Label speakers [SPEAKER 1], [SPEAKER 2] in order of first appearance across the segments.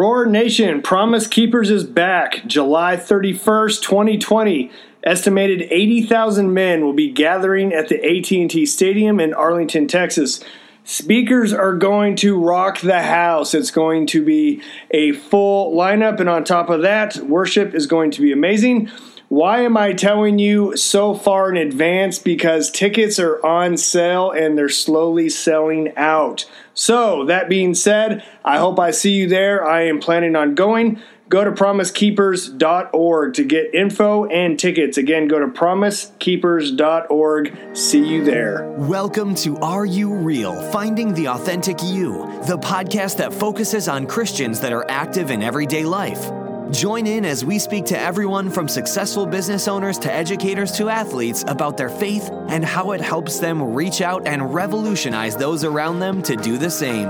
[SPEAKER 1] Roar Nation, Promise Keepers is back. July 31st, 2020. Estimated 80,000 men will be gathering at the AT&T Stadium in Arlington, Texas. Speakers are going to rock the house. It's going to be a full lineup and on top of that, worship is going to be amazing. Why am I telling you so far in advance? Because tickets are on sale and they're slowly selling out. So, that being said, I hope I see you there. I am planning on going. Go to promisekeepers.org to get info and tickets. Again, go to promisekeepers.org. See you there.
[SPEAKER 2] Welcome to Are You Real? Finding the Authentic You, the podcast that focuses on Christians that are active in everyday life. Join in as we speak to everyone from successful business owners to educators to athletes about their faith and how it helps them reach out and revolutionize those around them to do the same.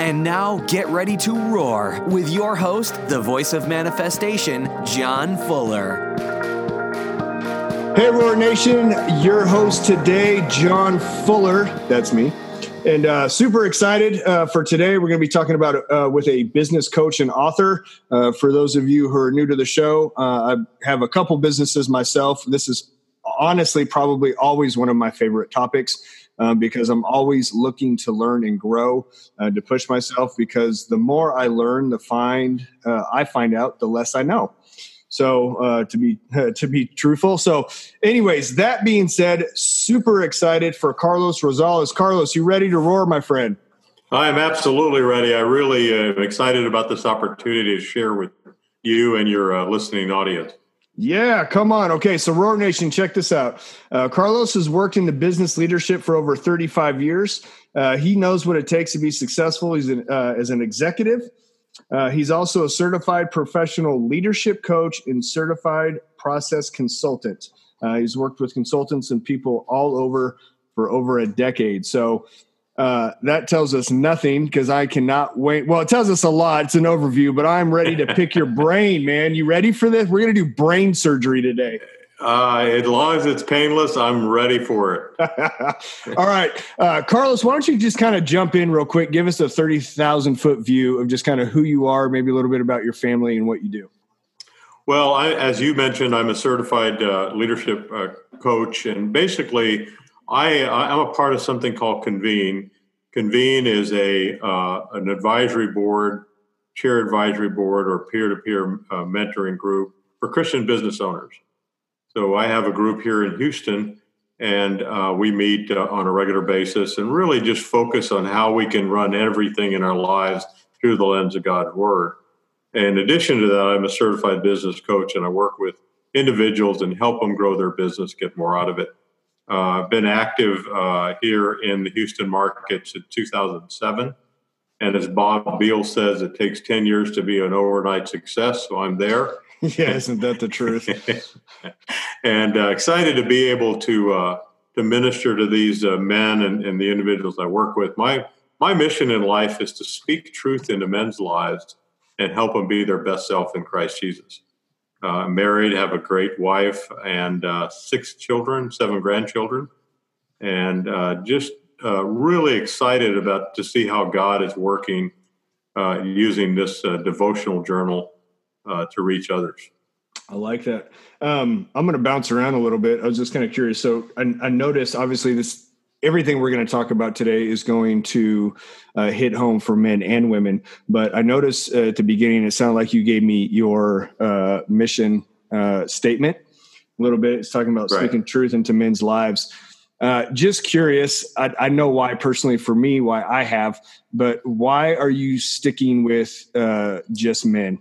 [SPEAKER 2] And now get ready to roar with your host, the voice of manifestation, John Fuller.
[SPEAKER 1] Hey, Roar Nation, your host today, John Fuller. That's me. And uh, super excited uh, for today. We're going to be talking about uh, with a business coach and author. Uh, for those of you who are new to the show, uh, I have a couple businesses myself. This is honestly probably always one of my favorite topics uh, because I'm always looking to learn and grow, to push myself. Because the more I learn, the find I find out, the less I know. So uh, to be uh, to be truthful. So, anyways, that being said, super excited for Carlos Rosales. Carlos, you ready to roar, my friend?
[SPEAKER 3] I am absolutely ready. I really am uh, excited about this opportunity to share with you and your uh, listening audience.
[SPEAKER 1] Yeah, come on. Okay, so Roar Nation, check this out. Uh, Carlos has worked in the business leadership for over 35 years. Uh, he knows what it takes to be successful. He's an, uh, as an executive. Uh, he's also a certified professional leadership coach and certified process consultant. Uh, he's worked with consultants and people all over for over a decade. So uh, that tells us nothing because I cannot wait. Well, it tells us a lot. It's an overview, but I'm ready to pick your brain, man. You ready for this? We're going to do brain surgery today.
[SPEAKER 3] Uh, as long as it's painless, I'm ready for
[SPEAKER 1] it. All right. Uh, Carlos, why don't you just kind of jump in real quick? Give us a 30,000 foot view of just kind of who you are, maybe a little bit about your family and what you do.
[SPEAKER 3] Well, I, as you mentioned, I'm a certified uh, leadership uh, coach, and basically, I, I'm a part of something called Convene. Convene is a uh, an advisory board, chair advisory board, or peer to peer mentoring group for Christian business owners. So I have a group here in Houston, and uh, we meet uh, on a regular basis and really just focus on how we can run everything in our lives through the lens of God's Word. In addition to that, I'm a certified business coach, and I work with individuals and help them grow their business, get more out of it. Uh, I've been active uh, here in the Houston market since 2007. And as Bob Beal says, it takes 10 years to be an overnight success. So I'm there.
[SPEAKER 1] yeah, isn't that the truth?
[SPEAKER 3] and uh, excited to be able to uh, to minister to these uh, men and, and, the individuals I work with. My my mission in life is to speak truth into men's lives and help them be their best self in Christ Jesus. Uh, married, have a great wife, and uh, six children, seven grandchildren, and uh, just really excited about to see how God is working using this devotional journal uh, to reach others.
[SPEAKER 1] I like that. Um, I'm going to bounce around a little bit. I was just kind of curious. So I, I noticed, obviously, this everything we're going to talk about today is going to uh, hit home for men and women. But I noticed uh, at the beginning, it sounded like you gave me your uh, mission uh, statement a little bit. It's talking about right. speaking truth into men's lives. Uh, just curious, I, I, know why personally for me, why I have, but why are you sticking with uh, just men?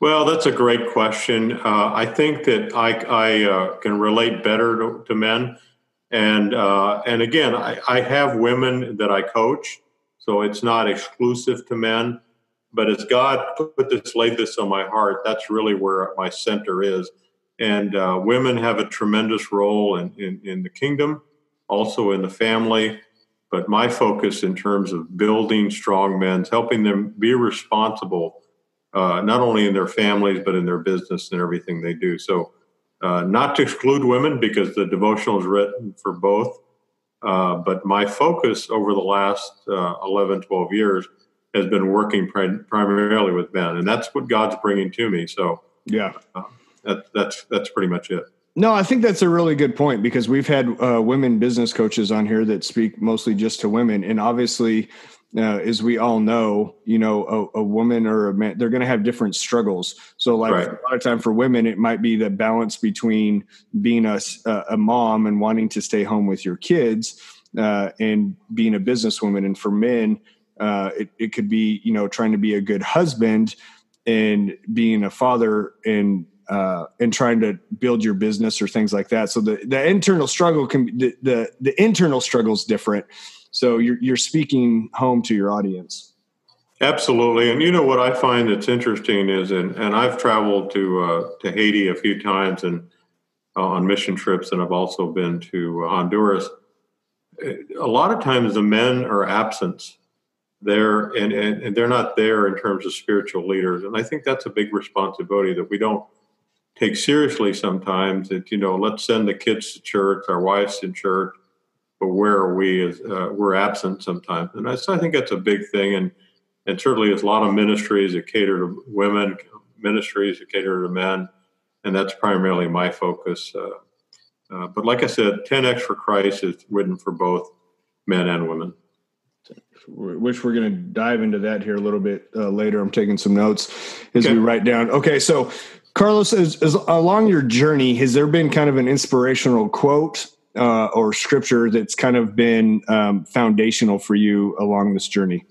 [SPEAKER 3] Well, that's a great question. Uh, I think that I, I uh, can relate better to, to men, and uh, and again, I, I, have women that I coach, so it's not exclusive to men. But as God put this, laid this on my heart, that's really where my center is. And uh, women have a tremendous role in, in, in the kingdom, also in the family. But my focus in terms of building strong men, helping them be responsible uh, not only in their families but in their business and everything they do. So, uh, not to exclude women because the devotional is written for both. Uh, but my focus over the last uh, 11, 12 years has been working pri- primarily with men, and that's what God's bringing to me. So
[SPEAKER 1] yeah,
[SPEAKER 3] uh, that, that's that's pretty much it.
[SPEAKER 1] No, I think that's a really good point because we've had uh, women business coaches on here that speak mostly just to women, and obviously, uh, as we all know, you know, a, a woman or a man, they're going to have different struggles. So, like right. a lot of time for women, it might be the balance between being a, a mom and wanting to stay home with your kids, uh, and being a businesswoman. And for men, uh, it, it could be you know trying to be a good husband and being a father and uh, and trying to build your business or things like that. So the, the internal struggle can be, the, the, the internal struggle is different. So you're, you're speaking home to your audience.
[SPEAKER 3] Absolutely. And you know, what I find that's interesting is, and, and I've traveled to, uh, to Haiti a few times and uh, on mission trips, and I've also been to Honduras. A lot of times the men are absent there and, and, and they're not there in terms of spiritual leaders. And I think that's a big responsibility that we don't take seriously sometimes that you know let's send the kids to church our wives to church but where are we as uh, we're absent sometimes and I, so I think that's a big thing and and certainly there's a lot of ministries that cater to women ministries that cater to men and that's primarily my focus uh, uh, but like i said 10x for christ is written for both men and women
[SPEAKER 1] which we're going to dive into that here a little bit uh, later. I'm taking some notes as okay. we write down. Okay, so Carlos, as, as, along your journey, has there been kind of an inspirational quote uh, or scripture that's kind of been um, foundational for you along this journey?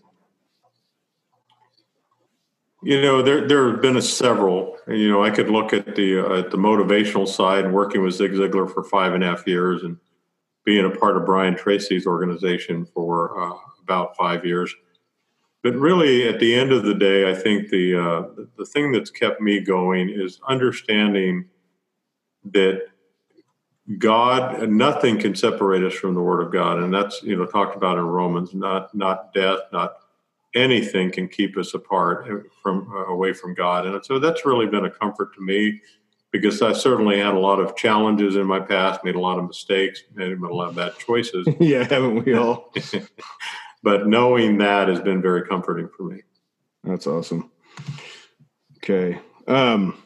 [SPEAKER 3] You know, there there have been a several. You know, I could look at the uh, at the motivational side and working with Zig Ziglar for five and a half years, and being a part of Brian Tracy's organization for uh, about five years but really, at the end of the day, I think the uh, the thing that's kept me going is understanding that God, nothing can separate us from the Word of God, and that's you know talked about in Romans. Not not death, not anything can keep us apart from uh, away from God, and so that's really been a comfort to me because I certainly had a lot of challenges in my past, made a lot of mistakes, made a lot of bad choices.
[SPEAKER 1] yeah, haven't we all?
[SPEAKER 3] but knowing that has been very comforting for me.
[SPEAKER 1] That's awesome. Okay. Um,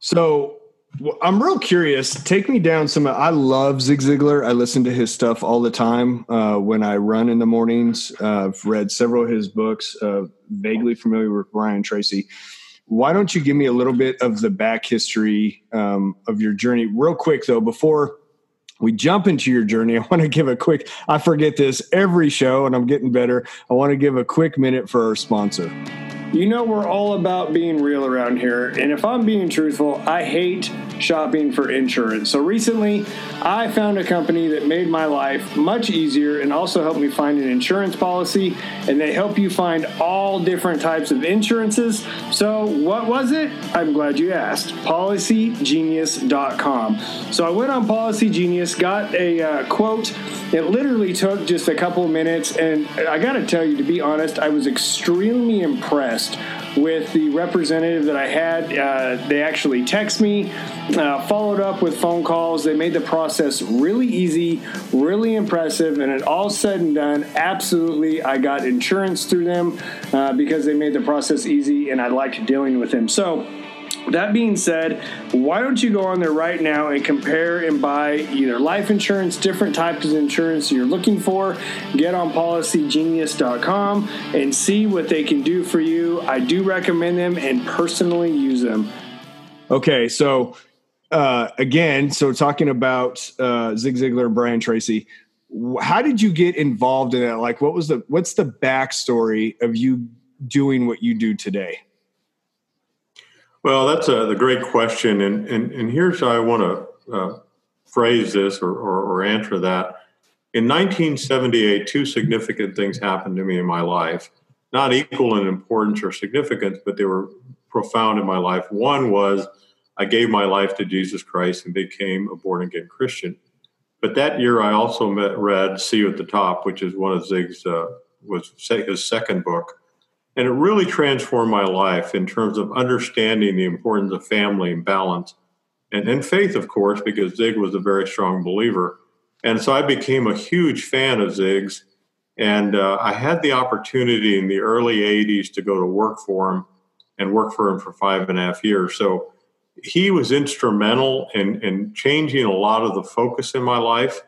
[SPEAKER 1] so well, I'm real curious. Take me down some. I love Zig Ziglar. I listen to his stuff all the time uh, when I run in the mornings. Uh, I've read several of his books. Uh, vaguely familiar with Brian Tracy. Why don't you give me a little bit of the back history um, of your journey, real quick though, before we jump into your journey, I want to give a quick, I forget this every show and I'm getting better. I want to give a quick minute for our sponsor. You know, we're all about being real around here. And if I'm being truthful, I hate shopping for insurance. So recently, I found a company that made my life much easier and also helped me find an insurance policy. And they help you find all different types of insurances. So, what was it? I'm glad you asked. PolicyGenius.com. So, I went on Policy Genius, got a uh, quote. It literally took just a couple minutes. And I got to tell you, to be honest, I was extremely impressed with the representative that I had. Uh, they actually text me, uh, followed up with phone calls. They made the process really easy, really impressive, and it all said and done. Absolutely, I got insurance through them uh, because they made the process easy, and I liked dealing with them. So that being said, why don't you go on there right now and compare and buy either life insurance, different types of insurance you're looking for? Get on policygenius.com and see what they can do for you. I do recommend them and personally use them. Okay, so uh, again, so talking about uh, Zig Ziglar and Brian Tracy, how did you get involved in that? Like, what was the what's the backstory of you doing what you do today?
[SPEAKER 3] Well, that's a, a great question, and, and and here's how I want to uh, phrase this or, or, or answer that. In 1978, two significant things happened to me in my life, not equal in importance or significance, but they were profound in my life. One was I gave my life to Jesus Christ and became a born again Christian. But that year, I also met, read "See You at the Top," which is one of Zig's uh, was his second book and it really transformed my life in terms of understanding the importance of family and balance and, and faith, of course, because Zig was a very strong believer. And so I became a huge fan of Zig's. And uh, I had the opportunity in the early 80s to go to work for him and work for him for five and a half years. So he was instrumental in, in changing a lot of the focus in my life.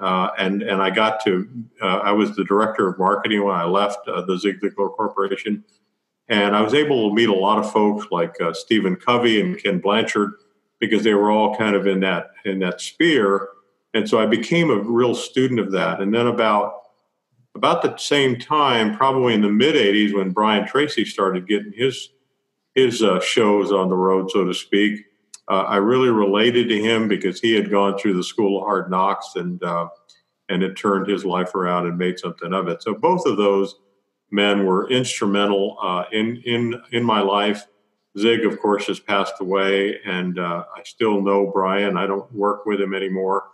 [SPEAKER 3] Uh, and and I got to uh, I was the director of marketing when I left uh, the Zig Ziglar Corporation, and I was able to meet a lot of folks like uh, Stephen Covey and Ken Blanchard because they were all kind of in that in that sphere, and so I became a real student of that. And then about about the same time, probably in the mid '80s, when Brian Tracy started getting his his uh, shows on the road, so to speak. Uh, I really related to him because he had gone through the school of hard knocks and uh, and it turned his life around and made something of it. So both of those men were instrumental uh, in in in my life. Zig, of course, has passed away, and uh, I still know Brian. I don't work with him anymore.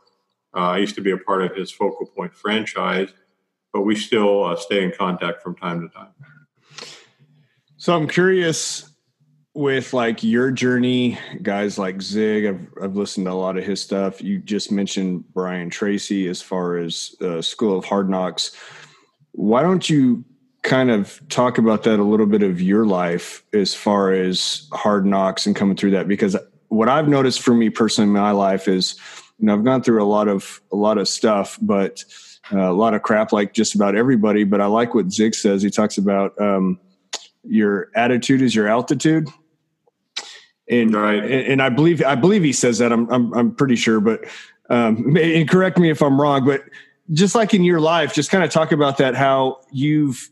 [SPEAKER 3] Uh, I used to be a part of his Focal Point franchise, but we still stay in contact from time to time.
[SPEAKER 1] So I'm curious with like your journey, guys like Zig, I've, I've listened to a lot of his stuff. You just mentioned Brian Tracy as far as uh, School of Hard Knocks. Why don't you kind of talk about that a little bit of your life as far as hard knocks and coming through that? Because what I've noticed for me personally in my life is, you know, I've gone through a lot of a lot of stuff, but uh, a lot of crap like just about everybody. But I like what Zig says. He talks about um, your attitude is your altitude and right. and I believe I believe he says that. I'm I'm, I'm pretty sure, but um, and correct me if I'm wrong. But just like in your life, just kind of talk about that how you've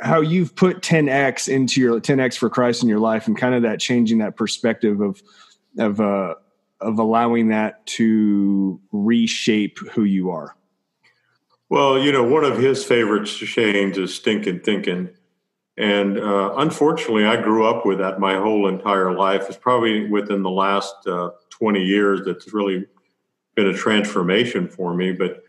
[SPEAKER 1] how you've put 10x into your 10x for Christ in your life, and kind of that changing that perspective of of uh, of allowing that to reshape who you are.
[SPEAKER 3] Well, you know, one of his favorite sayings is "stinking thinking." And uh, unfortunately, I grew up with that my whole entire life. It's probably within the last uh, 20 years that's really been a transformation for me. But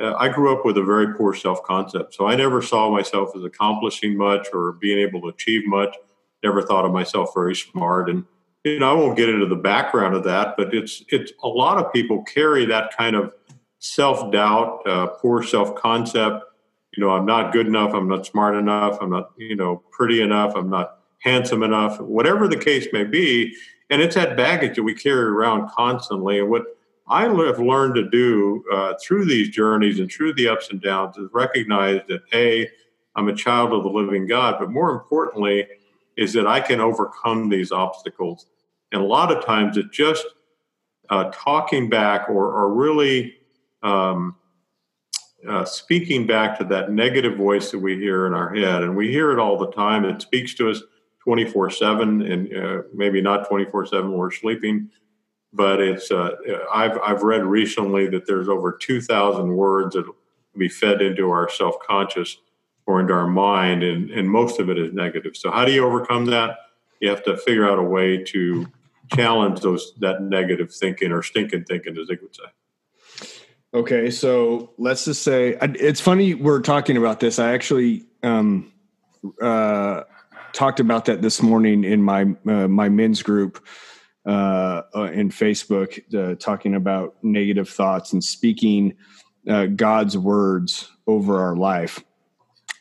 [SPEAKER 3] uh, I grew up with a very poor self concept. So I never saw myself as accomplishing much or being able to achieve much. Never thought of myself very smart. And, you know, I won't get into the background of that, but it's, it's a lot of people carry that kind of self doubt, uh, poor self concept you know, I'm not good enough, I'm not smart enough, I'm not, you know, pretty enough, I'm not handsome enough, whatever the case may be. And it's that baggage that we carry around constantly. And what I have learned to do uh, through these journeys and through the ups and downs is recognize that A, I'm a child of the living God, but more importantly, is that I can overcome these obstacles. And a lot of times it's just uh, talking back or, or really um, uh, speaking back to that negative voice that we hear in our head, and we hear it all the time. It speaks to us 24 7, and uh, maybe not 24 7 when we're sleeping, but it's. Uh, I've, I've read recently that there's over 2,000 words that be fed into our self conscious or into our mind, and, and most of it is negative. So, how do you overcome that? You have to figure out a way to challenge those that negative thinking or stinking thinking, as they would say.
[SPEAKER 1] Okay, so let's just say it's funny we're talking about this. I actually um, uh, talked about that this morning in my uh, my men's group uh, uh in Facebook, uh, talking about negative thoughts and speaking uh, God's words over our life.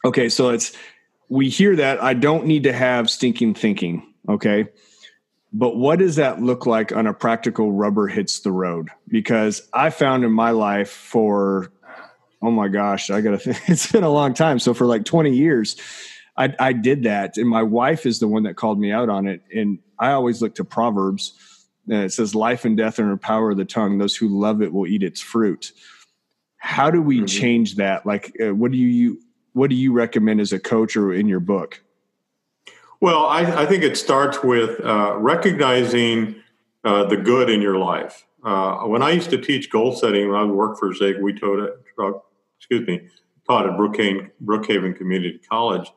[SPEAKER 1] Okay, so it's we hear that I don't need to have stinking thinking. Okay, but what does that look like on a practical rubber hits the road? Because I found in my life for, oh my gosh, I got to, it's been a long time. So for like 20 years, I, I did that. And my wife is the one that called me out on it. And I always look to Proverbs. And it says, life and death are in the power of the tongue. Those who love it will eat its fruit. How do we mm-hmm. change that? Like, uh, what do you, what do you recommend as a coach or in your book?
[SPEAKER 3] Well, I, I think it starts with uh, recognizing uh, the good in your life. Uh, when I used to teach goal setting, when I worked for Zig, we taught it, uh, excuse me, taught at Brookhaven, Brookhaven Community College.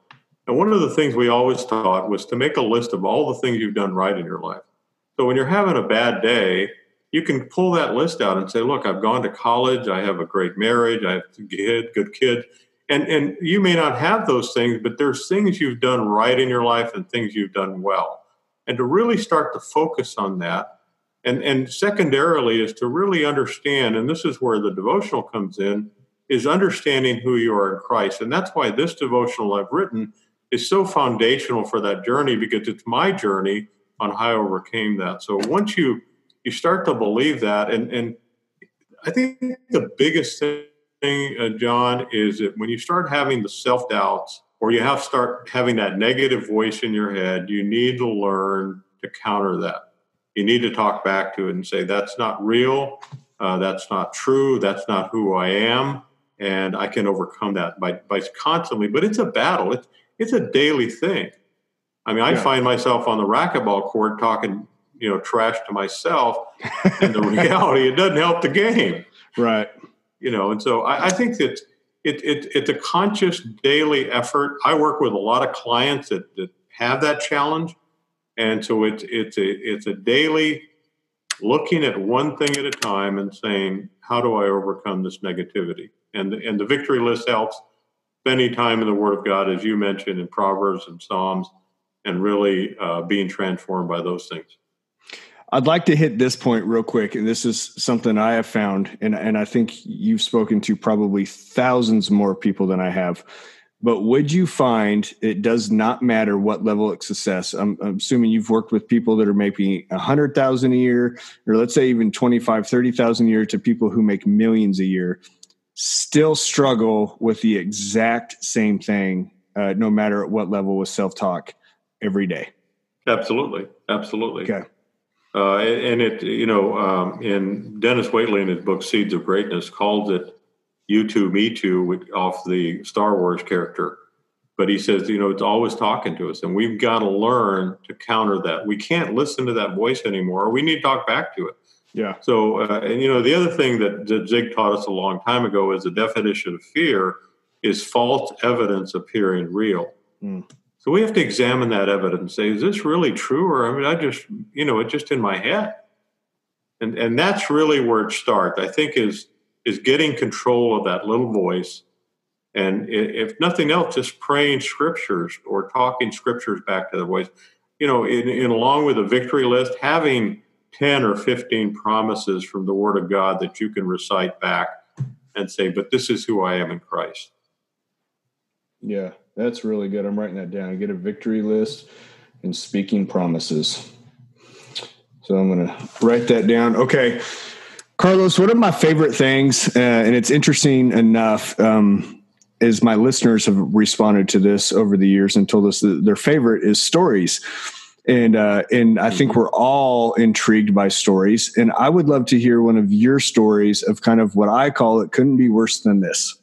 [SPEAKER 3] And one of the things we always taught was to make a list of all the things you've done right in your life. So when you're having a bad day, you can pull that list out and say, look, I've gone to college, I have a great marriage, I have a good kid and and you may not have those things but there's things you've done right in your life and things you've done well and to really start to focus on that and and secondarily is to really understand and this is where the devotional comes in is understanding who you are in Christ. And that's why this devotional I've written is so foundational for that journey because it's my journey on how I overcame that. So once you you start to believe that, and and I think the biggest thing, uh, John, is that when you start having the self doubts or you have start having that negative voice in your head, you need to learn to counter that. You need to talk back to it and say, "That's not real. Uh, that's not true. That's not who I am." And I can overcome that by by constantly. But it's a battle. It's it's a daily thing. I mean, I yeah. find myself on the racquetball court talking, you know, trash to myself, and the reality it doesn't help the game.
[SPEAKER 1] Right.
[SPEAKER 3] You know, and so I, I think that it, it, it's a conscious daily effort. I work with a lot of clients that, that have that challenge, and so it's it's a it's a daily looking at one thing at a time and saying, how do I overcome this negativity? And the, and the victory list helps. Spending time in the Word of God, as you mentioned in Proverbs and Psalms, and really uh, being transformed by those things.
[SPEAKER 1] I'd like to hit this point real quick, and this is something I have found, and, and I think you've spoken to probably thousands more people than I have. But would you find it does not matter what level of success? I'm, I'm assuming you've worked with people that are making a hundred thousand a year, or let's say even 25, 30,000 a year to people who make millions a year, still struggle with the exact same thing, uh, no matter at what level with self-talk every day.
[SPEAKER 3] Absolutely, absolutely.
[SPEAKER 1] Okay.
[SPEAKER 3] Uh, and it, you know, um, in Dennis Waitley in his book Seeds of Greatness calls it "You Too, Me Too" off the Star Wars character. But he says, you know, it's always talking to us, and we've got to learn to counter that. We can't listen to that voice anymore. We need to talk back to it.
[SPEAKER 1] Yeah.
[SPEAKER 3] So, uh, and you know, the other thing that, that Zig taught us a long time ago is the definition of fear is false evidence appearing real. Mm. So we have to examine that evidence say, is this really true? Or I mean, I just, you know, it's just in my head. And and that's really where it starts. I think is is getting control of that little voice. And if nothing else, just praying scriptures or talking scriptures back to the voice. You know, in, in along with a victory list, having 10 or 15 promises from the Word of God that you can recite back and say, but this is who I am in Christ.
[SPEAKER 1] Yeah, that's really good. I'm writing that down. Get a victory list and speaking promises. So I'm going to write that down. Okay. Carlos, one of my favorite things, uh, and it's interesting enough, um, is my listeners have responded to this over the years and told us that their favorite is stories. And uh, and I think we're all intrigued by stories. And I would love to hear one of your stories of kind of what I call it couldn't be worse than this.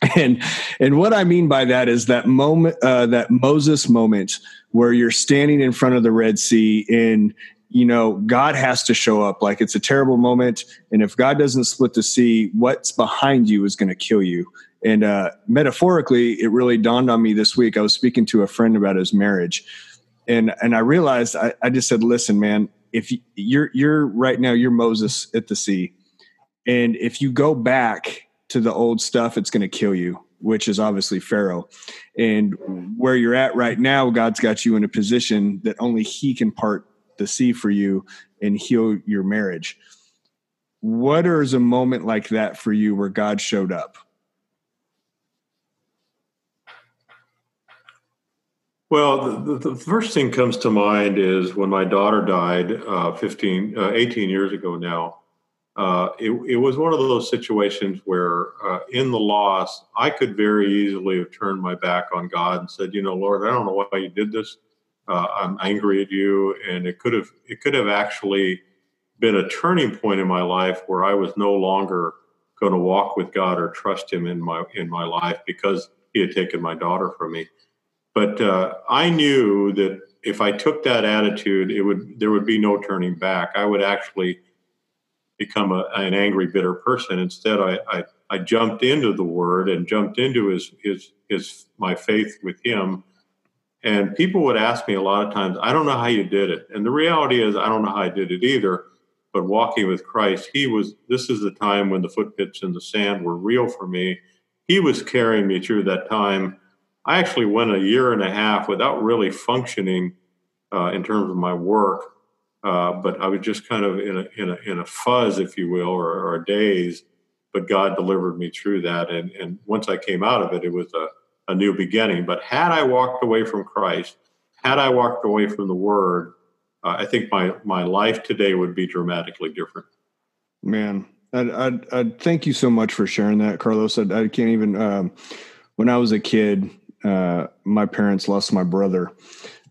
[SPEAKER 1] and and what I mean by that is that moment, uh, that Moses moment where you're standing in front of the Red Sea and you know God has to show up. Like it's a terrible moment, and if God doesn't split the sea, what's behind you is going to kill you. And uh, metaphorically, it really dawned on me this week. I was speaking to a friend about his marriage, and and I realized I, I just said, "Listen, man, if you're you're right now, you're Moses at the sea, and if you go back." To the old stuff, it's going to kill you, which is obviously Pharaoh. And where you're at right now, God's got you in a position that only He can part the sea for you and heal your marriage. What is a moment like that for you where God showed up?
[SPEAKER 3] Well, the, the, first thing comes to mind is when my daughter died uh, 15, uh, 18 years ago now uh, it, it, was one of those situations where uh, in the loss, I could very easily have turned my back on God and said, you know, Lord, I don't know why you did this. Uh, I'm angry at you. And it could have, it could have actually been a turning point in my life where I was no longer going to walk with God or trust him in my, in my life because he had taken my daughter from me. But uh, I knew that if I took that attitude, it would, there would be no turning back. I would actually, become a, an angry, bitter person. Instead, I, I, I jumped into the Word and jumped into his his his my faith with Him. And people would ask me a lot of times, I don't know how you did it. And the reality is, I don't know how I did it either. But walking with Christ, He was. This is the time when the footprints in the sand were real for me. He was carrying me through that time. I actually went a year and a half without really functioning uh, in terms of my work uh, but I was just kind of in a, in a, in a fuzz, if you will, or, or a daze. but God delivered me through that. And, and once I came out of it, it was a, a new beginning. But had I walked away from Christ, had I walked away from the Word, uh, I think my, my life today would be dramatically different.
[SPEAKER 1] Man, I, I, thank you so much for sharing that, Carlos. I, I can't even. Um, when I was a kid, uh, my parents lost my brother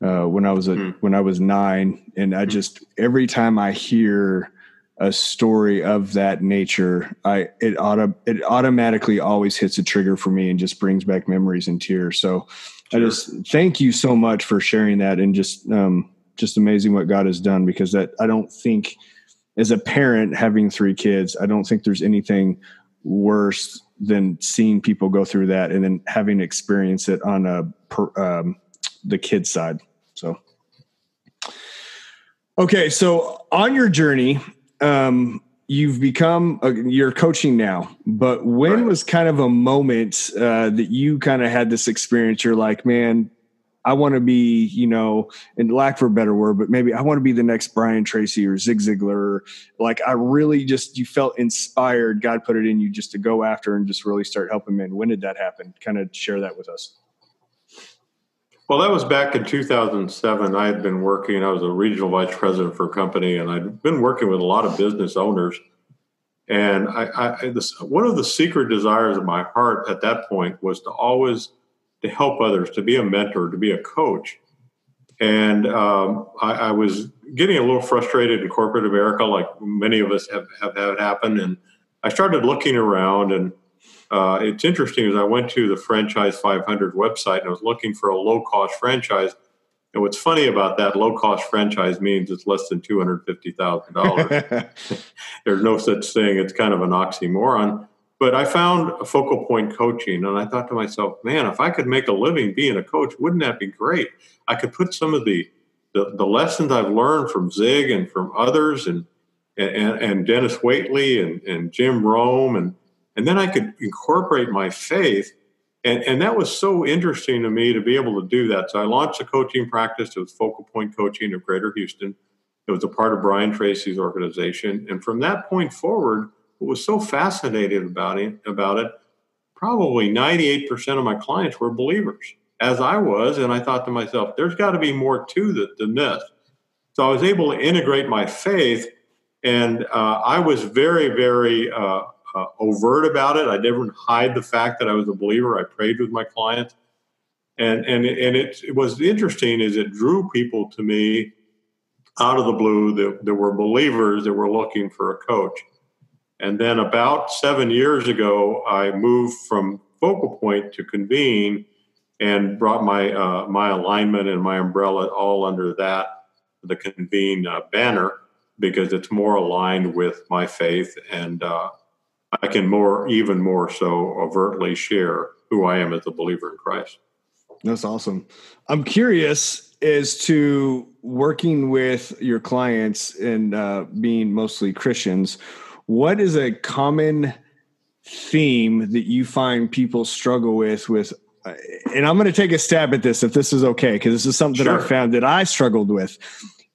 [SPEAKER 1] uh, when I was a, mm. when I was nine, and I hmm. just every time I hear a story of that nature, I it auto it automatically always hits a trigger for me and just brings back memories and tears. So sure. I just thank you so much for sharing that and just um, just amazing what God has done because that I don't think as a parent having three kids, I don't think there's anything worse than seeing people go through that and then having experience it on a per, um, the kid side. So okay, so on your journey um, you've become a, you're coaching now but when right. was kind of a moment uh, that you kind of had this experience? You're like man i want to be you know in lack for a better word but maybe i want to be the next brian tracy or zig ziglar. Like i really just you felt inspired god put it in you just to go after and just really start helping men. When did that happen? Kind of share that with us
[SPEAKER 3] well, that was back in 2007. I had been working, I was a regional vice president for a company, and I'd been working with a lot of business owners. And I, I this, one of the secret desires of my heart at that point was to always to help others, to be a mentor, to be a coach. And um, I, I, was getting a little frustrated in corporate America, like many of us have, have had happen. And I started looking around and uh, it's interesting as I went to the Franchise 500 website and I was looking for a low cost franchise. And what's funny about that low cost franchise means it's less than $250,000. There's no such thing. It's kind of an oxymoron. But I found a focal point coaching and I thought to myself, man, if I could make a living being a coach, wouldn't that be great? I could put some of the, the, the lessons I've learned from Zig and from others and, and, and Dennis Waitley and, and Jim Rohn and and then I could incorporate my faith. And, and that was so interesting to me to be able to do that. So I launched a coaching practice. It was Focal Point Coaching of Greater Houston. It was a part of Brian Tracy's organization. And from that point forward, what was so fascinating about it, about it, probably 98% of my clients were believers, as I was. And I thought to myself, there's got to be more to that than this. So I was able to integrate my faith. And uh, I was very, very uh, uh, overt about it. I didn't hide the fact that I was a believer. I prayed with my clients, and and and it, it was interesting is it drew people to me out of the blue that there were believers that were looking for a coach. And then about seven years ago, I moved from Focal Point to Convene and brought my uh, my alignment and my umbrella all under that the Convene uh, banner because it's more aligned with my faith and uh, I can more, even more so, overtly share who I am as a believer in Christ.
[SPEAKER 1] That's awesome. I'm curious as to working with your clients and uh, being mostly Christians. What is a common theme that you find people struggle with? With, uh, and I'm going to take a stab at this if this is okay, because this is something sure. that I found that I struggled with.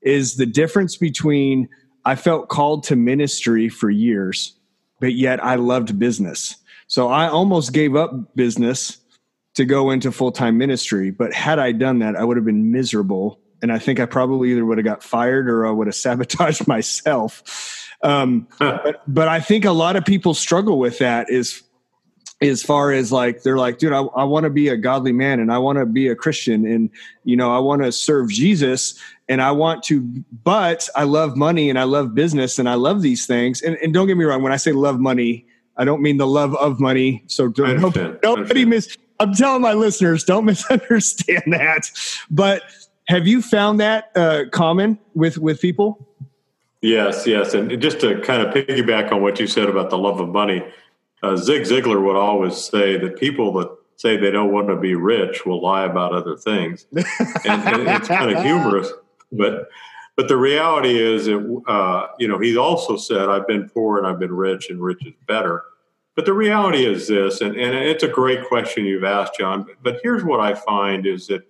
[SPEAKER 1] Is the difference between I felt called to ministry for years but yet I loved business. So I almost gave up business to go into full time ministry. But had I done that, I would have been miserable. And I think I probably either would have got fired or I would have sabotaged myself. Um, but, but I think a lot of people struggle with that is as far as like they're like dude i, I want to be a godly man and i want to be a christian and you know i want to serve jesus and i want to but i love money and i love business and i love these things. And, and don't get me wrong when i say love money i don't mean the love of money. So don't, nobody, nobody miss i'm telling my listeners don't misunderstand that. But have you found that uh, common with with people?
[SPEAKER 3] Yes yes. And just to kind of piggyback on what you said about the love of money uh, Zig Ziglar would always say that people that say they don't want to be rich will lie about other things, and, and it's kind of humorous. But but the reality is, that, uh, you know, he also said, "I've been poor and I've been rich, and rich is better." But the reality is this, and, and it's a great question you've asked, John. But here's what I find is that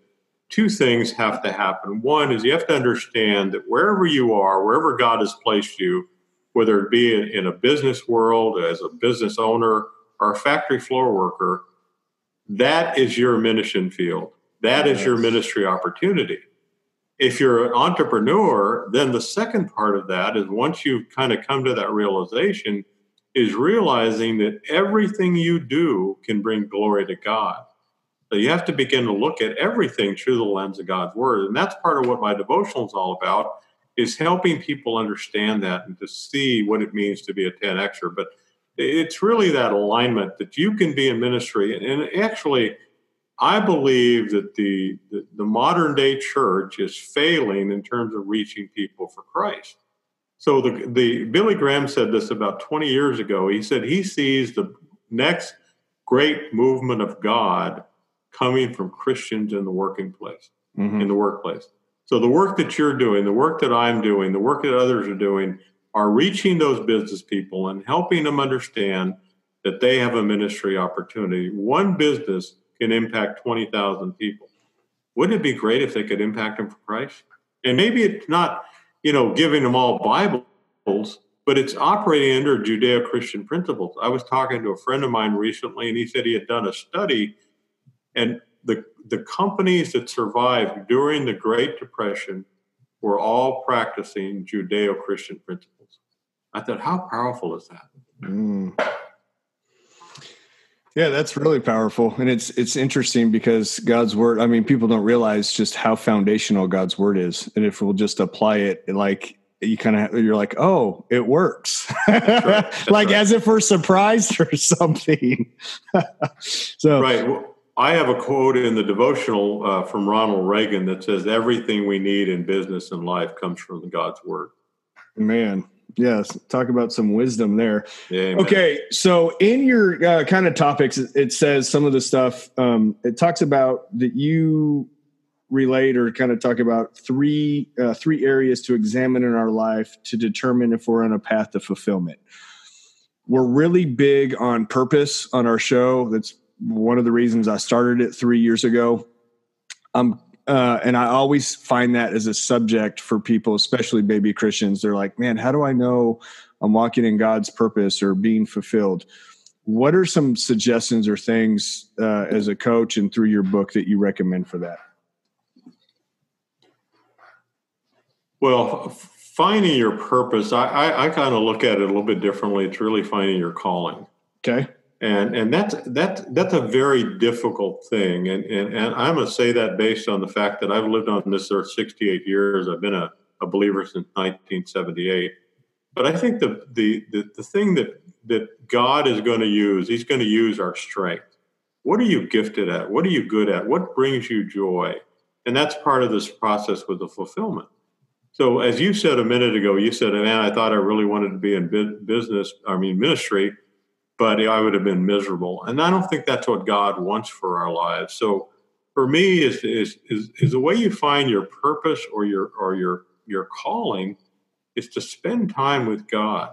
[SPEAKER 3] two things have to happen. One is you have to understand that wherever you are, wherever God has placed you, whether it be in, in a business world, as a business owner, or a factory floor worker, that is your mission field. That is your ministry opportunity. If you're an entrepreneur, then the second part of that is once you've kind of come to that realization, is realizing that everything you do can bring glory to God. So you have to begin to look at everything through the lens of God's word. And that's part of what my devotional is all about is helping people understand that and to see what it means to be a 10xer. But it's really that alignment that you can be in ministry. And, actually, I believe that the, the, the modern day church is failing in terms of reaching people for Christ. So the, the Billy Graham said this about 20 years ago. He said he sees the next great movement of God coming from Christians in the working place, mm-hmm. in the workplace. So the work that you're doing, the work that I'm doing, the work that others are doing are reaching those business people and helping them understand that they have a ministry opportunity. One business can impact 20,000 people. Wouldn't it be great if they could impact them for Christ? And maybe it's not you know, giving them all Bibles, but it's operating under Judeo Christian principles. I was talking to a friend of mine recently, and he said he had done a study, and the, the companies that survived during the Great Depression were all practicing Judeo Christian principles. I thought, how powerful is that? Mm.
[SPEAKER 1] Yeah, that's really powerful. And it's it's interesting because God's word, I mean, people don't realize just how foundational God's word is. And if we'll just apply it like you kind of you're like, "Oh, it works." Right. like right. as if we're surprised or something.
[SPEAKER 3] so Right. Well, I have a quote in the devotional uh, from Ronald Reagan that says everything we need in business and life comes from God's word.
[SPEAKER 1] Man, Yes, talk about some wisdom there. Yeah, okay, so in your uh, kind of topics, it says some of the stuff. Um, it talks about that you relate or kind of talk about three uh, three areas to examine in our life to determine if we're on a path to fulfillment. We're really big on purpose on our show. That's one of the reasons I started it three years ago. I'm uh, and I always find that as a subject for people, especially baby Christians. They're like, man, how do I know I'm walking in God's purpose or being fulfilled? What are some suggestions or things uh, as a coach and through your book that you recommend for that?
[SPEAKER 3] Well, finding your purpose, I, I, I kind of look at it a little bit differently. It's really finding your calling.
[SPEAKER 1] Okay
[SPEAKER 3] and and that's that's that's a very difficult thing. And and, and i'm going to say that based on the fact that i've lived on this earth 68 years. I've been a, a believer since 1978 but i think the, the the the thing that that god is going to use he's going to use our strength. What are you gifted at? What are you good at? What brings you joy? And that's part of this process with the fulfillment. So as you said a minute ago you said man i thought i really wanted to be in business i mean ministry but I would have been miserable. And I don't think that's what God wants for our lives. So for me is is is, the way you find your purpose or your or your your calling is to spend time with God.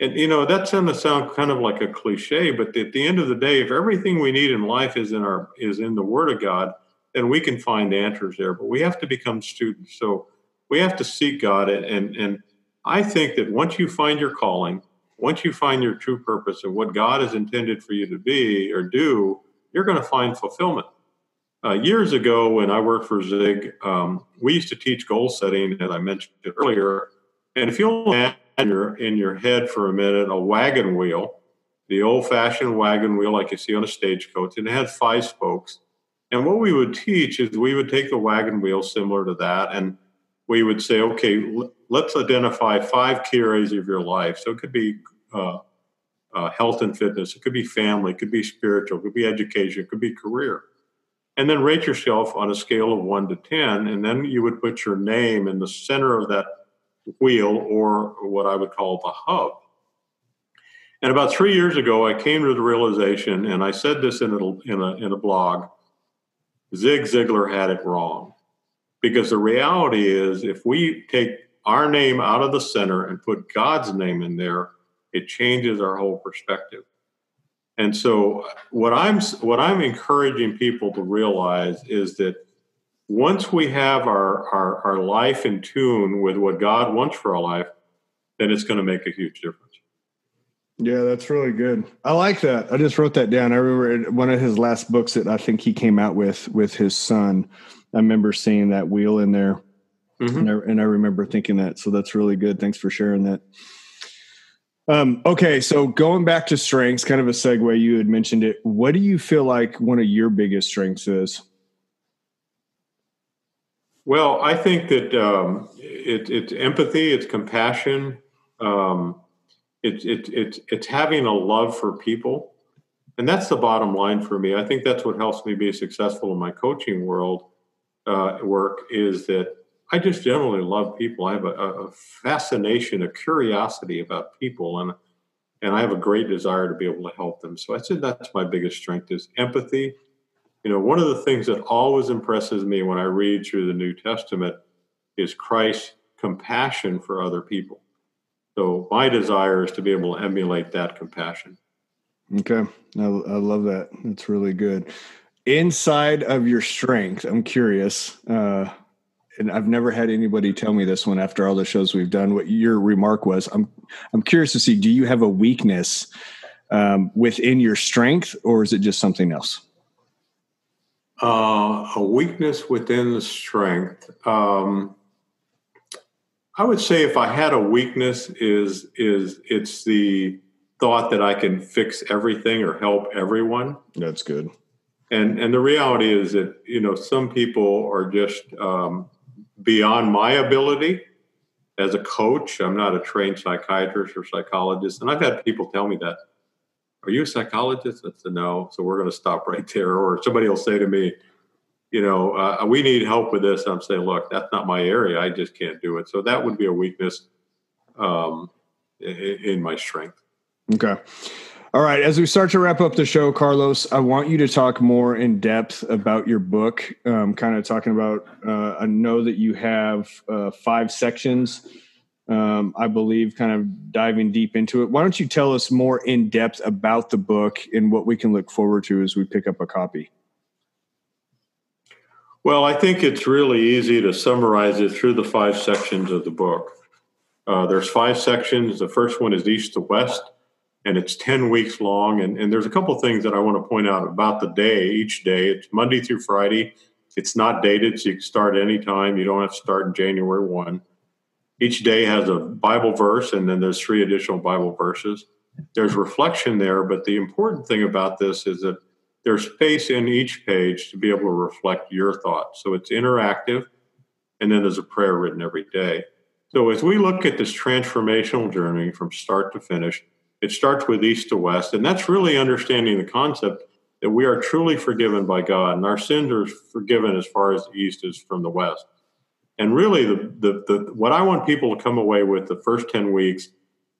[SPEAKER 3] And you know, that's going to sound kind of like a cliche, but at the end of the day, if everything we need in life is in our is in the Word of God, then we can find answers there. But we have to become students. So we have to seek God and, and I think that once you find your calling, once you find your true purpose and what God has intended for you to be or do, you're going to find fulfillment. Uh, years ago, when I worked for Zig, um, we used to teach goal setting, as I mentioned earlier. And if you'll imagine in your, in your head for a minute a wagon wheel, the old fashioned wagon wheel like you see on a stagecoach, and it had five spokes. And what we would teach is we would take the wagon wheel similar to that, and we would say, okay, let's identify five key areas of your life. So it could be uh, uh, health and fitness. It could be family. It could be spiritual. It could be education. It could be career. And then rate yourself on a scale of one to 10. And then you would put your name in the center of that wheel or what I would call the hub. And about three years ago, I came to the realization, and I said this in a, in a, in a blog Zig Ziglar had it wrong. Because the reality is, if we take our name out of the center and put God's name in there, it changes our whole perspective. And so what I'm what I'm encouraging people to realize is that once we have our, our, our life in tune with what God wants for our life, then it's going to make a huge difference.
[SPEAKER 1] Yeah, that's really good. I like that. I just wrote that down. I remember one of his last books that I think he came out with with his son. I remember seeing that wheel in there, mm-hmm. and, I, and, I, remember thinking that. So that's really good. Thanks for sharing that. Um, okay, so going back to strengths, kind of a segue. You had mentioned it. What do you feel like one of your biggest strengths is?
[SPEAKER 3] Well, I think that um, it, it's empathy, it's compassion, um, it's it, it, it's having a love for people, and that's the bottom line for me. I think that's what helps me be successful in my coaching world uh, work is that I just generally love people. I have a, a, fascination, a curiosity about people, and and I have a great desire to be able to help them. So I said that's my biggest strength is empathy. You know, one of the things that always impresses me when I read through the New Testament is Christ's compassion for other people. So my desire is to be able to emulate that compassion.
[SPEAKER 1] Okay, I, I love that. That's really good. Inside of your strength, I'm curious. Uh, and I've never had anybody tell me this one after all the shows we've done. What your remark was, I'm I'm curious to see. Do you have a weakness um, within your strength, or is it just something else?
[SPEAKER 3] Uh, a weakness within the strength. Um, I would say if I had a weakness, is is it's the thought that I can fix everything or help everyone.
[SPEAKER 1] That's good.
[SPEAKER 3] And and the reality is that you know some people are just um, beyond my ability as a coach. I'm not a trained psychiatrist or psychologist. And I've had people tell me that. Are you a psychologist? I said, no. So we're going to stop right there. Or somebody will say to me, you know, uh, we need help with this. I'm saying, look, that's not my area. I just can't do it. So that would be a weakness um, in, in my strength.
[SPEAKER 1] Okay. All right, as we start to wrap up the show, Carlos, I want you to talk more in depth about your book. Um, kind of talking about, uh, I know that you have uh, five sections, um, I believe, kind of diving deep into it. Why don't you tell us more in depth about the book and what we can look forward to as we pick up a copy?
[SPEAKER 3] Well, I think it's really easy to summarize it through the five sections of the book. Uh, there's five sections. The first one is east to west and it's 10 weeks long. And, and there's a couple things that I want to point out about the day, each day. It's Monday through Friday. It's not dated, so you can start anytime. You don't have to start in January 1. Each day has a Bible verse, and then there's three additional Bible verses. There's reflection there, but the important thing about this is that there's space in each page to be able to reflect your thoughts. So it's interactive, and then there's a prayer written every day. So as we look at this transformational journey from start to finish, it starts with east to west. And that's really understanding the concept that we are truly forgiven by God and our sins are forgiven as far as the east is from the west. And really, the, the, the, what I want people to come away with the first 10 weeks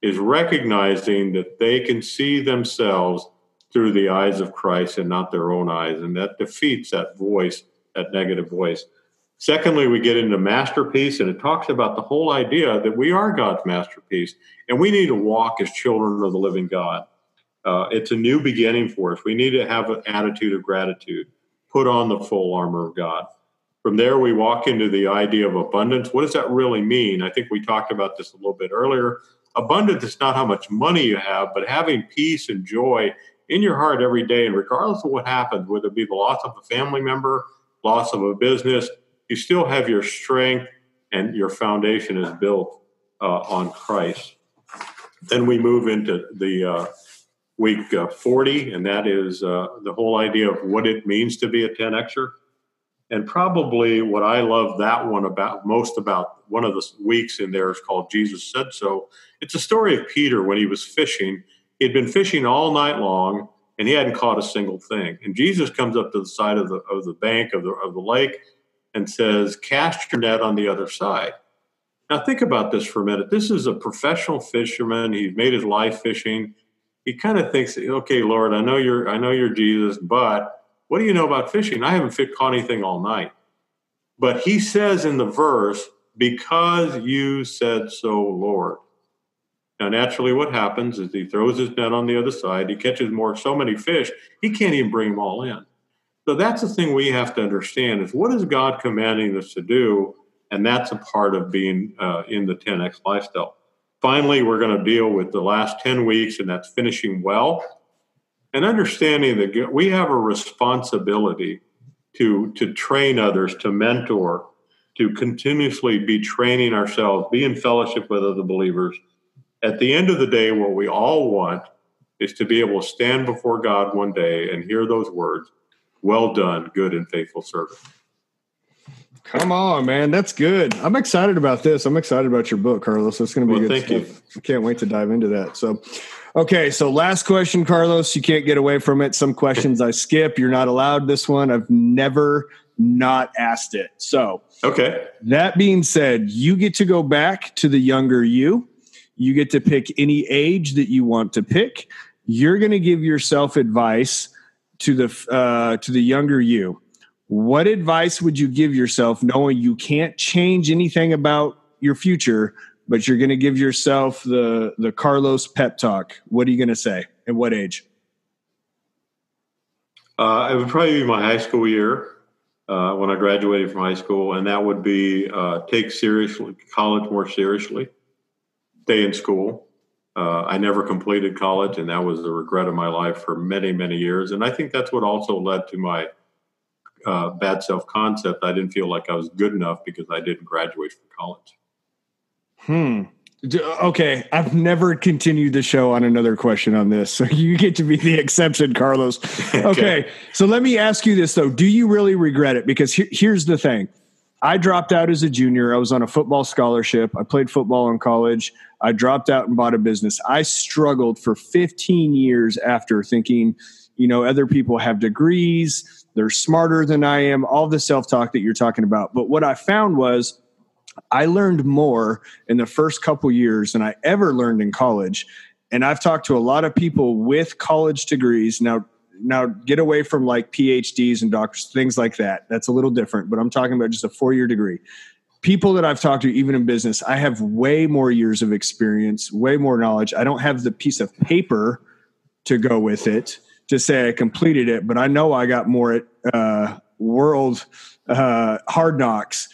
[SPEAKER 3] is recognizing that they can see themselves through the eyes of Christ and not their own eyes. And that defeats that voice, that negative voice. Secondly, we get into masterpiece, and it talks about the whole idea that we are God's masterpiece, and we need to walk as children of the living God. Uh, it's a new beginning for us. We need to have an attitude of gratitude, put on the full armor of God. From there, we walk into the idea of abundance. What does that really mean? I think we talked about this a little bit earlier. Abundance is not how much money you have, but having peace and joy in your heart every day, and regardless of what happens, whether it be the loss of a family member, loss of a business, you still have your strength and your foundation is built uh, on Christ. Then we move into the uh, week uh, 40, and that is uh, the whole idea of what it means to be a 10Xer. And probably what I love that one about most about one of the weeks in there is called Jesus Said So. It's a story of Peter when he was fishing. He'd been fishing all night long and he hadn't caught a single thing. And Jesus comes up to the side of the, of the bank of the, of the lake and says, Cast your net on the other side. Now, think about this for a minute. This is a professional fisherman. He's made his life fishing. He kind of thinks, okay, Lord, I know you're, I know you're Jesus, but what do you know about fishing? I haven't caught anything all night. But he says in the verse, because you said so, Lord. Now, naturally, what happens is he throws his net on the other side. He catches more, so many fish, he can't even bring them all in. So that's the thing we have to understand is what is God commanding us to do? And that's a part of being uh, in the 10X lifestyle. finally, we're going to deal with the last 10 weeks, and that's finishing well. And understanding that we have a responsibility to, to train others, to mentor, to continuously be training ourselves, be in fellowship with other believers. At the end of the day, what we all want is to be able to stand before God one day and hear those words, Well done, good and faithful servant.
[SPEAKER 1] Come on, man. That's good. I'm excited about this. I'm excited about your book, Carlos. It's going to be well, good
[SPEAKER 3] thank
[SPEAKER 1] stuff. You. I can't wait to dive into that. So, okay. So, last question, Carlos. You can't get away from it. Some questions I skip. You're not allowed this one. I've never not asked it. So,
[SPEAKER 3] okay.
[SPEAKER 1] That being said, you get to go back to the younger you. You get to pick any age that you want to pick. You're going to give yourself advice to the uh, to the younger you what advice would you give yourself knowing you can't change anything about your future, but you're going to give yourself the the Carlos pep talk? What are you going to say? At what age?
[SPEAKER 3] Uh, it would probably be my high school year uh, when I graduated from high school, and that would be uh, take seriously college more seriously, stay in school. Uh, I never completed college, and that was the regret of my life for many, many years. And I think that's what also led to my uh, bad self concept. I didn't feel like I was good enough because I didn't graduate from college.
[SPEAKER 1] Hmm. Okay, I've never continued the show on another question on this, so you get to be the exception, Carlos. Okay, okay. so let me ask you this though: Do you really regret it? Because he- here's the thing: I dropped out as a junior. I was on a football scholarship. I played football in college. I dropped out and bought a business. I struggled for 15 years after thinking, you know, other people have degrees they're smarter than I am, all the self talk that you're talking about. But what I found was I learned more in the first couple years than I ever learned in college. And I've talked to a lot of people with college degrees. Now, now get away from like PhDs and doctors, things like that. That's a little different, but I'm talking about just a four year degree. People that I've talked to, even in business, I have way more years of experience, way more knowledge. I don't have the piece of paper to go with it to say I completed it, but I know I got more at uh, World uh, Hard Knocks.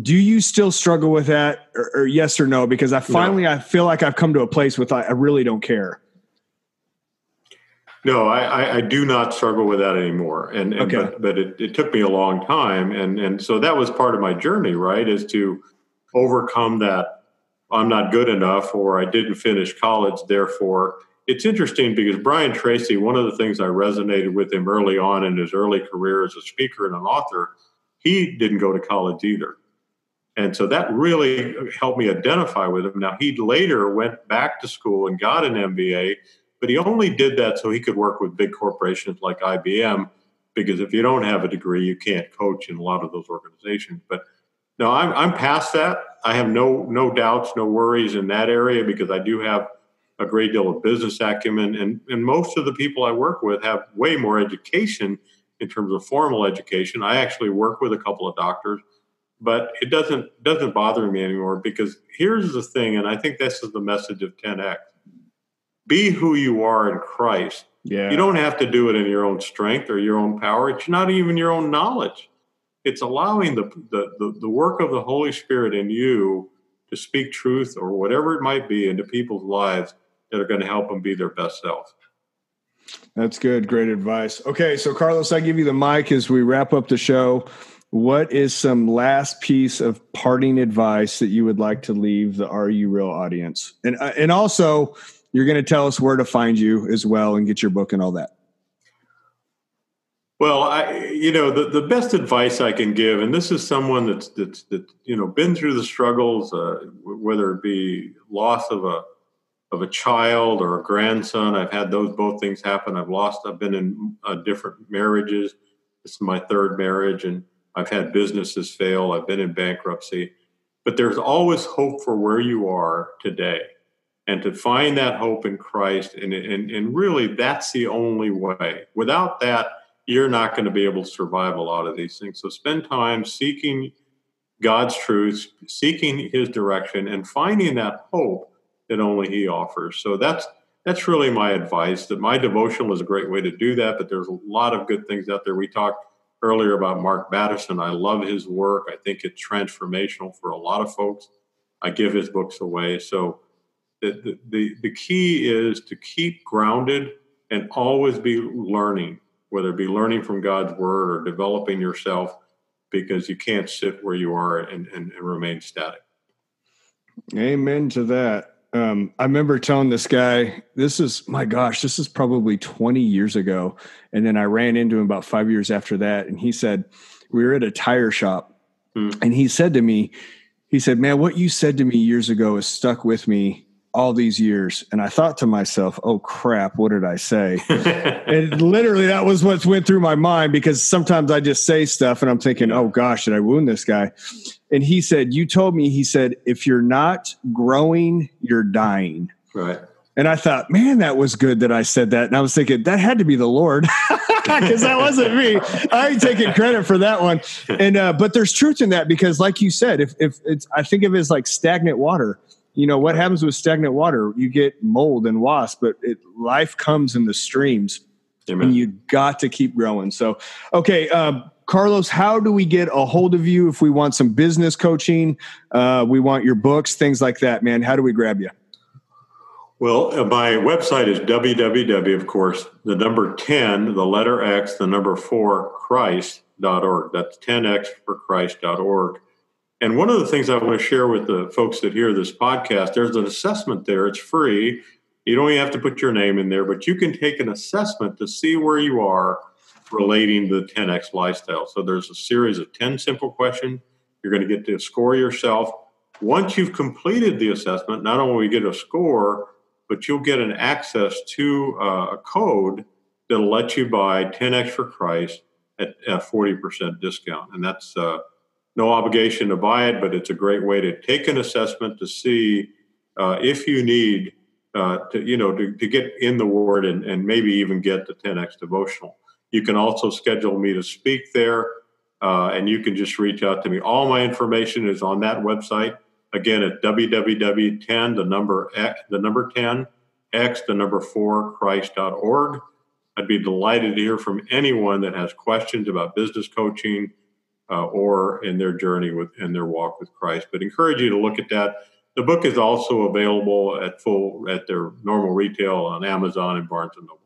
[SPEAKER 1] Do you still struggle with that, or, or yes or no? Because I finally no. I feel like I've come to a place with I, I really don't care.
[SPEAKER 3] No, I, I, I, do not struggle with that anymore. And, and okay. but, but it, it, took me a long time, and and so that was part of my journey, right? Is to overcome that I'm not good enough, or I didn't finish college, therefore it's interesting because Brian Tracy, one of the things I resonated with him early on in his early career as a speaker and an author, he didn't go to college either. And so that really helped me identify with him. Now, he later went back to school and got an MBA, but he only did that so he could work with big corporations like IBM, because if you don't have a degree, you can't coach in a lot of those organizations. But no, I'm, I'm past that. I have no no doubts, no worries in that area because I do have – a great deal of business acumen, and, and most of the people I work with have way more education in terms of formal education. I actually work with a couple of doctors, but it doesn't doesn't bother me anymore because here's the thing, and I think this is the message of 10x: be who you are in Christ.
[SPEAKER 1] Yeah.
[SPEAKER 3] You don't have to do it in your own strength or your own power. It's not even your own knowledge. It's allowing the, the, the, the work of the Holy Spirit in you to speak truth or whatever it might be into people's lives that are going to help them be their best self.
[SPEAKER 1] That's good. Great advice. Okay, so Carlos, I give you the mic as we wrap up the show. What is some last piece of parting advice that you would like to leave the Are You Real audience? And uh, and also, you're going to tell us where to find you as well and get your book and all that.
[SPEAKER 3] Well, I, you know, the, the best advice I can give, and this is someone that's that's that you know been through the struggles, uh, whether it be loss of a of a child or a grandson. I've had those both things happen. I've lost. I've been in uh, different marriages. This is my third marriage, and I've had businesses fail. I've been in bankruptcy, but there's always hope for where you are today, and to find that hope in Christ. And and and really, that's the only way. Without that, you're not going to be able to survive a lot of these things. So spend time seeking God's truth, seeking His direction, and finding that hope that only he offers. So that's that's really my advice. That my devotional is a great way to do that. But there's a lot of good things out there. We talked earlier about Mark Batterson. I love his work. I think it's transformational for a lot of folks. I give his books away. So the, the, the key is to keep grounded and always be learning, whether it be learning from God's word or developing yourself, because you can't sit where you are and, and, and remain static.
[SPEAKER 4] Amen to that. Um, I remember telling this guy, this is my gosh, this is probably 20 years ago. And then I ran into him about five years after that. And he said, We were at a tire shop. Hmm. And he said to me, He said, Man, what you said to me years ago has stuck with me all these years. And I thought to myself, oh crap, what did I say? and literally that was what went through my mind because sometimes I just say stuff and I'm thinking, oh gosh, did I wound this guy? And he said, You told me, he said, if you're not growing, you're dying.
[SPEAKER 3] Right.
[SPEAKER 4] And I thought, man, that was good that I said that. And I was thinking, that had to be the Lord because that wasn't me. I ain't taking credit for that one. And, uh, but there's truth in that because, like you said, if, if it's, I think of it as like stagnant water you know what happens with stagnant water you get mold and wasp but it, life comes in the streams Amen. and you got to keep growing so okay um, carlos how do we get a hold of you if we want some business coaching uh, we want your books things like that man how do we grab you
[SPEAKER 3] well, uh, my website is www, of course, the number 10, the letter X, the number 4, Christ.org. That's 10x for Christ.org. And one of the things I want to share with the folks that hear this podcast, there's an assessment there. It's free. You don't even have to put your name in there, but you can take an assessment to see where you are relating to the 10x lifestyle. So there's a series of 10 simple questions. You're going to get to score yourself. Once you've completed the assessment, not only will you get a score, but you'll get an access to uh, a code that'll let you buy 10x for Christ at a 40% discount. And that's uh, no obligation to buy it, but it's a great way to take an assessment to see uh, if you need uh, to, you know, to, to, get in the Word and, and maybe even get the 10x devotional. You can also schedule me to speak there, uh, and you can just reach out to me. All my information is on that website. Again, at www.10, the number X, the number 10, X, the number 4, Christ.org. I'd be delighted to hear from anyone that has questions about business coaching, uh, or in their journey with in their walk with Christ. But encourage you to look at that. The book is also available at full at their normal retail on Amazon and Barnes and Noble.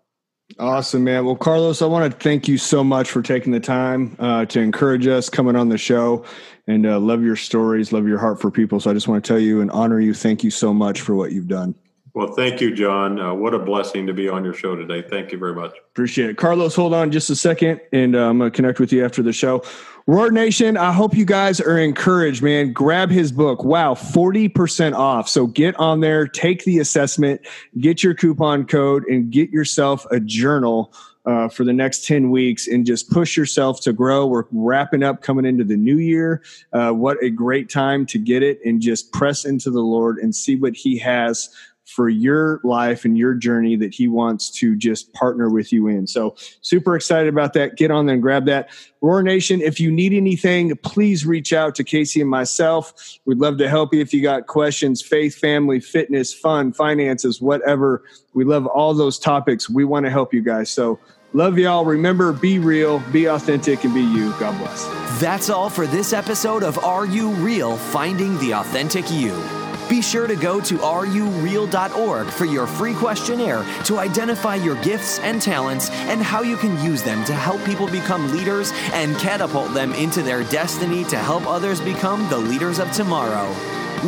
[SPEAKER 4] Awesome, man. Well, Carlos, I want to thank you so much for taking the time uh, to encourage us coming on the show and uh, love your stories, love your heart for people. So I just want to tell you and honor you. Thank you so much for what you've done.
[SPEAKER 3] Well, thank you, John. Uh, what a blessing to be on your show today. Thank you very much.
[SPEAKER 4] Appreciate it. Carlos, hold on just a second, and uh, I'm going to connect with you after the show. Roar Nation, I hope you guys are encouraged, man. Grab his book. Wow, 40% off. So get on there, take the assessment, get your coupon code, and get yourself a journal. Uh, for the next 10 weeks and just push yourself to grow. We're wrapping up coming into the new year. Uh, what a great time to get it and just press into the Lord and see what He has for your life and your journey that he wants to just partner with you in. So super excited about that. Get on there and grab that. Roar Nation, if you need anything, please reach out to Casey and myself. We'd love to help you if you got questions, faith, family, fitness, fun, finances, whatever. We love all those topics. We want to help you guys. So love y'all. Remember, be real, be authentic, and be you. God bless.
[SPEAKER 2] That's all for this episode of Are You Real? Finding the Authentic You. Be sure to go to rureal.org for your free questionnaire to identify your gifts and talents and how you can use them to help people become leaders and catapult them into their destiny to help others become the leaders of tomorrow.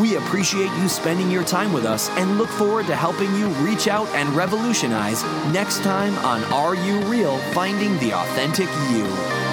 [SPEAKER 2] We appreciate you spending your time with us and look forward to helping you reach out and revolutionize next time on Are You Real? Finding the Authentic You.